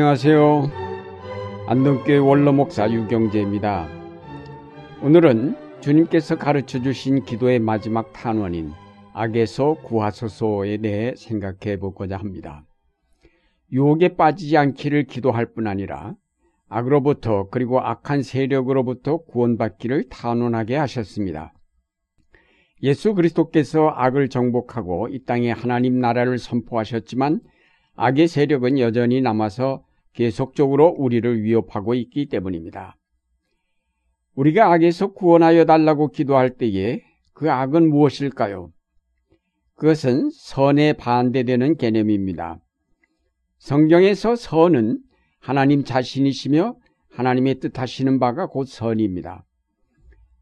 안녕하세요. 안동교회 원로목사 유경재입니다. 오늘은 주님께서 가르쳐 주신 기도의 마지막 탄원인 악에서 구하소서에 대해 생각해 보고자 합니다. 유혹에 빠지지 않기를 기도할 뿐 아니라 악으로부터 그리고 악한 세력으로부터 구원받기를 탄원하게 하셨습니다. 예수 그리스도께서 악을 정복하고 이 땅에 하나님 나라를 선포하셨지만 악의 세력은 여전히 남아서 계속적으로 우리를 위협하고 있기 때문입니다. 우리가 악에서 구원하여 달라고 기도할 때에 그 악은 무엇일까요? 그것은 선에 반대되는 개념입니다. 성경에서 선은 하나님 자신이시며 하나님의 뜻하시는 바가 곧 선입니다.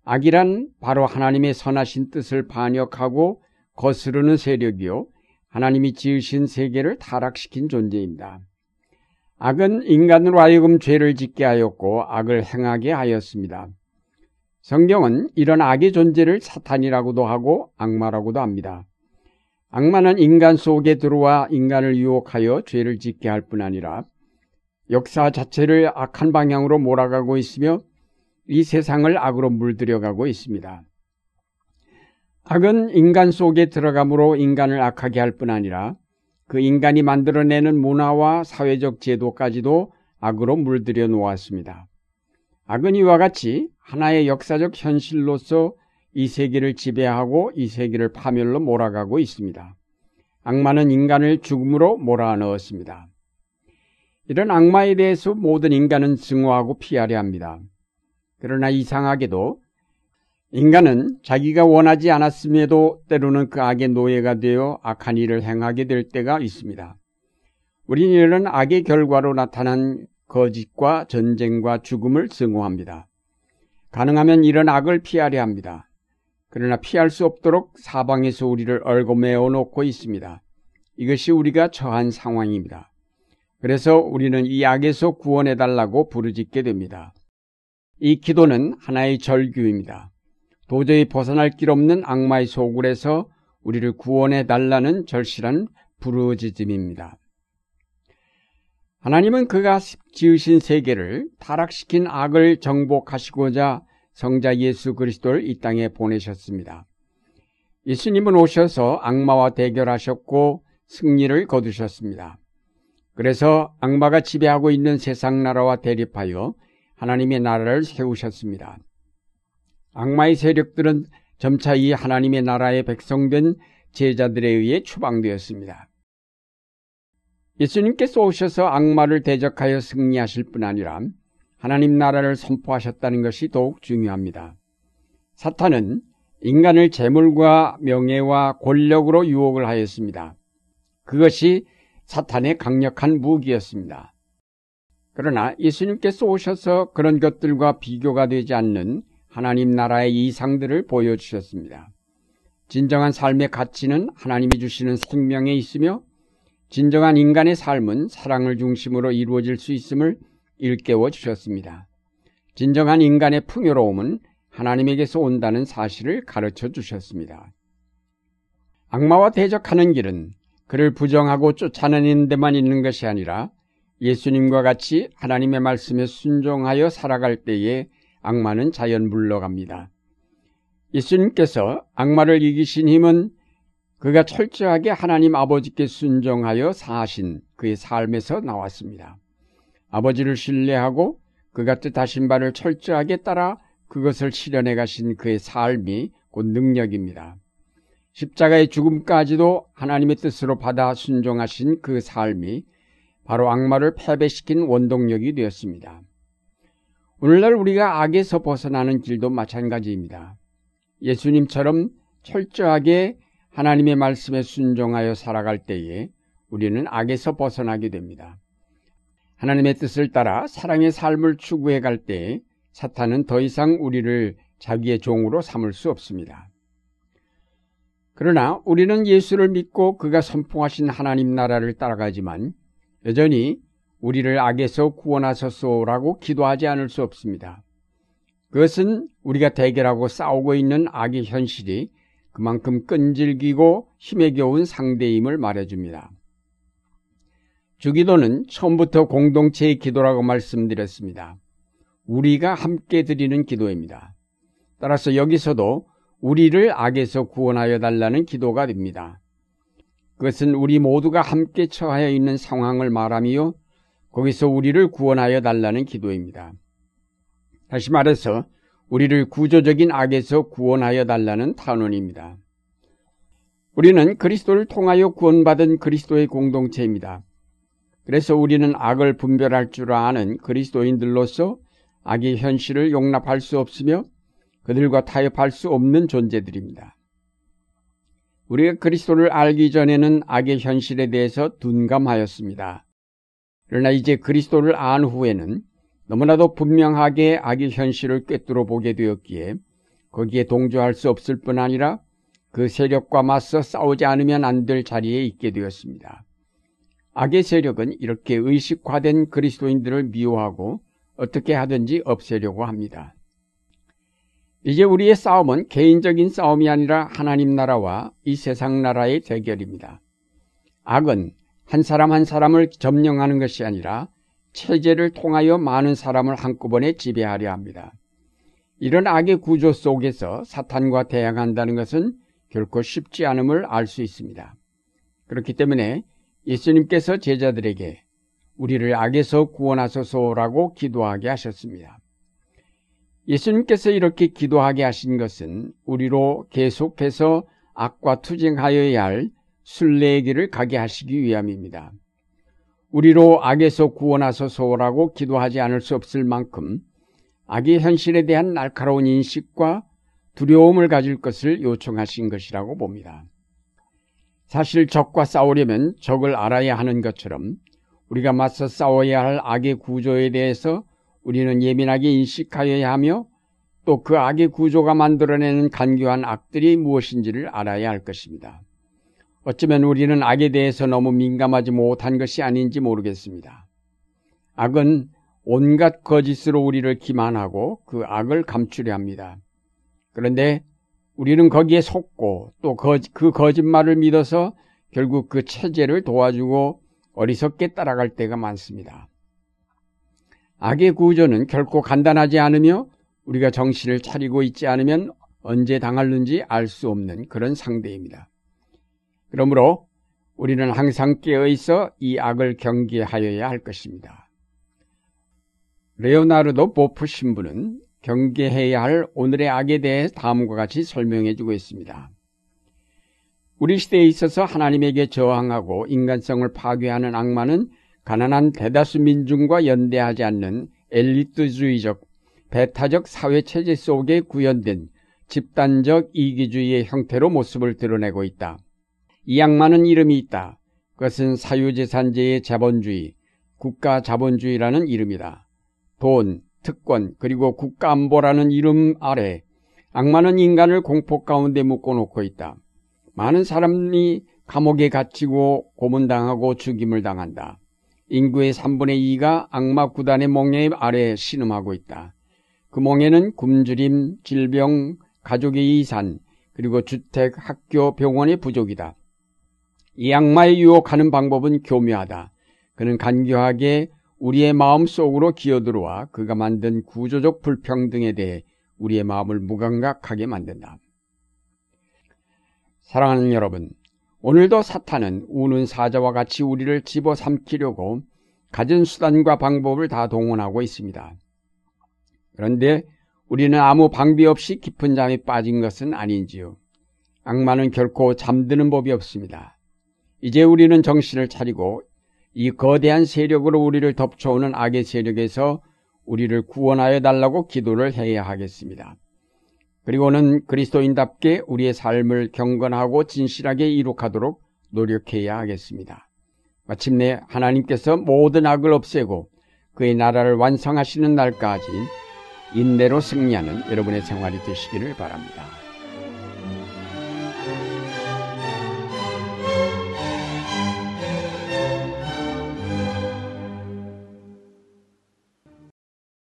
악이란 바로 하나님의 선하신 뜻을 반역하고 거스르는 세력이요. 하나님이 지으신 세계를 타락시킨 존재입니다. 악은 인간으로 하여금 죄를 짓게 하였고 악을 행하게 하였습니다. 성경은 이런 악의 존재를 사탄이라고도 하고 악마라고도 합니다. 악마는 인간 속에 들어와 인간을 유혹하여 죄를 짓게 할 뿐 아니라 역사 자체를 악한 방향으로 몰아가고 있으며 이 세상을 악으로 물들여가고 있습니다. 악은 인간 속에 들어감으로 인간을 악하게 할 뿐 아니라 그 인간이 만들어내는 문화와 사회적 제도까지도 악으로 물들여 놓았습니다. 악은 이와 같이 하나의 역사적 현실로서 이 세계를 지배하고 이 세계를 파멸로 몰아가고 있습니다. 악마는 인간을 죽음으로 몰아넣었습니다. 이런 악마에 대해서 모든 인간은 증오하고 피하려 합니다. 그러나 이상하게도 인간은 자기가 원하지 않았음에도 때로는 그 악의 노예가 되어 악한 일을 행하게 될 때가 있습니다. 우리는 이런 악의 결과로 나타난 거짓과 전쟁과 죽음을 증오합니다. 가능하면 이런 악을 피하려 합니다. 그러나 피할 수 없도록 사방에서 우리를 얽어매어 놓고 있습니다. 이것이 우리가 처한 상황입니다. 그래서 우리는 이 악에서 구원해 달라고 부르짖게 됩니다. 이 기도는 하나의 절규입니다. 도저히 벗어날 길 없는 악마의 소굴에서 우리를 구원해 달라는 절실한 부르짖음입니다. 하나님은 그가 지으신 세계를 타락시킨 악을 정복하시고자 성자 예수 그리스도를 이 땅에 보내셨습니다. 예수님은 오셔서 악마와 대결하셨고 승리를 거두셨습니다. 그래서 악마가 지배하고 있는 세상 나라와 대립하여 하나님의 나라를 세우셨습니다. 악마의 세력들은 점차 이 하나님의 나라의 백성된 제자들에 의해 추방되었습니다. 예수님께서 오셔서 악마를 대적하여 승리하실 뿐 아니라 하나님 나라를 선포하셨다는 것이 더욱 중요합니다. 사탄은 인간을 재물과 명예와 권력으로 유혹을 하였습니다. 그것이 사탄의 강력한 무기였습니다. 그러나 예수님께서 오셔서 그런 것들과 비교가 되지 않는 하나님 나라의 이상들을 보여주셨습니다. 진정한 삶의 가치는 하나님이 주시는 생명에 있으며 진정한 인간의 삶은 사랑을 중심으로 이루어질 수 있음을 일깨워 주셨습니다. 진정한 인간의 풍요로움은 하나님에게서 온다는 사실을 가르쳐 주셨습니다. 악마와 대적하는 길은 그를 부정하고 쫓아내는 데만 있는 것이 아니라 예수님과 같이 하나님의 말씀에 순종하여 살아갈 때에 악마는 자연 물러갑니다. 예수님께서 악마를 이기신 힘은 그가 철저하게 하나님 아버지께 순종하여 사신 그의 삶에서 나왔습니다. 아버지를 신뢰하고 그가 뜻하신 바를 철저하게 따라 그것을 실현해 가신 그의 삶이 곧 능력입니다. 십자가의 죽음까지도 하나님의 뜻으로 받아 순종하신 그 삶이 바로 악마를 패배시킨 원동력이 되었습니다. 오늘날 우리가 악에서 벗어나는 길도 마찬가지입니다. 예수님처럼 철저하게 하나님의 말씀에 순종하여 살아갈 때에 우리는 악에서 벗어나게 됩니다. 하나님의 뜻을 따라 사랑의 삶을 추구해 갈때 사탄은 더 이상 우리를 자기의 종으로 삼을 수 없습니다. 그러나 우리는 예수를 믿고 그가 선포하신 하나님 나라를 따라가지만 여전히 우리를 악에서 구원하소서라고 기도하지 않을 수 없습니다. 그것은 우리가 대결하고 싸우고 있는 악의 현실이 그만큼 끈질기고 힘에 겨운 상대임을 말해줍니다. 주기도는 처음부터 공동체의 기도라고 말씀드렸습니다. 우리가 함께 드리는 기도입니다. 따라서 여기서도 우리를 악에서 구원하여 달라는 기도가 됩니다. 그것은 우리 모두가 함께 처하여 있는 상황을 말하며 거기서 우리를 구원하여 달라는 기도입니다. 다시 말해서 우리를 구조적인 악에서 구원하여 달라는 탄원입니다. 우리는 그리스도를 통하여 구원받은 그리스도의 공동체입니다. 그래서 우리는 악을 분별할 줄 아는 그리스도인들로서 악의 현실을 용납할 수 없으며 그들과 타협할 수 없는 존재들입니다. 우리가 그리스도를 알기 전에는 악의 현실에 대해서 둔감하였습니다. 그러나 이제 그리스도를 안 후에는 너무나도 분명하게 악의 현실을 꿰뚫어 보게 되었기에 거기에 동조할 수 없을 뿐 아니라 그 세력과 맞서 싸우지 않으면 안 될 자리에 있게 되었습니다. 악의 세력은 이렇게 의식화된 그리스도인들을 미워하고 어떻게 하든지 없애려고 합니다. 이제 우리의 싸움은 개인적인 싸움이 아니라 하나님 나라와 이 세상 나라의 대결입니다. 악은 한 사람 한 사람을 점령하는 것이 아니라 체제를 통하여 많은 사람을 한꺼번에 지배하려 합니다. 이런 악의 구조 속에서 사탄과 대항한다는 것은 결코 쉽지 않음을 알 수 있습니다. 그렇기 때문에 예수님께서 제자들에게 우리를 악에서 구원하소서라고 기도하게 하셨습니다. 예수님께서 이렇게 기도하게 하신 것은 우리로 계속해서 악과 투쟁하여야 할 순례의 길을 가게 하시기 위함입니다. 우리로 악에서 구원하소서라고 기도하지 않을 수 없을 만큼 악의 현실에 대한 날카로운 인식과 두려움을 가질 것을 요청하신 것이라고 봅니다. 사실 적과 싸우려면 적을 알아야 하는 것처럼 우리가 맞서 싸워야 할 악의 구조에 대해서 우리는 예민하게 인식하여야 하며 또 그 악의 구조가 만들어내는 간교한 악들이 무엇인지를 알아야 할 것입니다. 어쩌면 우리는 악에 대해서 너무 민감하지 못한 것이 아닌지 모르겠습니다. 악은 온갖 거짓으로 우리를 기만하고 그 악을 감추려 합니다. 그런데 우리는 거기에 속고 또 그 거짓말을 믿어서 결국 그 체제를 도와주고 어리석게 따라갈 때가 많습니다. 악의 구조는 결코 간단하지 않으며 우리가 정신을 차리고 있지 않으면 언제 당할는지 알 수 없는 그런 상대입니다. 그러므로 우리는 항상 깨어 있어 이 악을 경계하여야 할 것입니다. 레오나르도 보프 신부는 경계해야 할 오늘의 악에 대해 다음과 같이 설명해 주고 있습니다. 우리 시대에 있어서 하나님에게 저항하고 인간성을 파괴하는 악마는 가난한 대다수 민중과 연대하지 않는 엘리트주의적, 배타적 사회체제 속에 구현된 집단적 이기주의의 형태로 모습을 드러내고 있다. 이 악마는 이름이 있다. 그것은 사유재산제의 자본주의, 국가자본주의라는 이름이다. 돈, 특권, 그리고 국가안보라는 이름 아래 악마는 인간을 공포 가운데 묶어놓고 있다. 많은 사람이 감옥에 갇히고 고문당하고 죽임을 당한다. 인구의 3분의 2가 악마 구단의 몽에 아래 신음하고 있다. 그 몽에는 굶주림, 질병, 가족의 이산, 그리고 주택, 학교, 병원의 부족이다. 이 악마에 유혹하는 방법은 교묘하다. 그는 간교하게 우리의 마음 속으로 기어들어와 그가 만든 구조적 불평등에 대해 우리의 마음을 무감각하게 만든다. 사랑하는 여러분, 오늘도 사탄은 우는 사자와 같이 우리를 집어삼키려고 가진 수단과 방법을 다 동원하고 있습니다. 그런데 우리는 아무 방비 없이 깊은 잠에 빠진 것은 아닌지요. 악마는 결코 잠드는 법이 없습니다. 이제 우리는 정신을 차리고 이 거대한 세력으로 우리를 덮쳐오는 악의 세력에서 우리를 구원하여 달라고 기도를 해야 하겠습니다. 그리고는 그리스도인답게 우리의 삶을 경건하고 진실하게 이룩하도록 노력해야 하겠습니다. 마침내 하나님께서 모든 악을 없애고 그의 나라를 완성하시는 날까지 인내로 승리하는 여러분의 생활이 되시기를 바랍니다.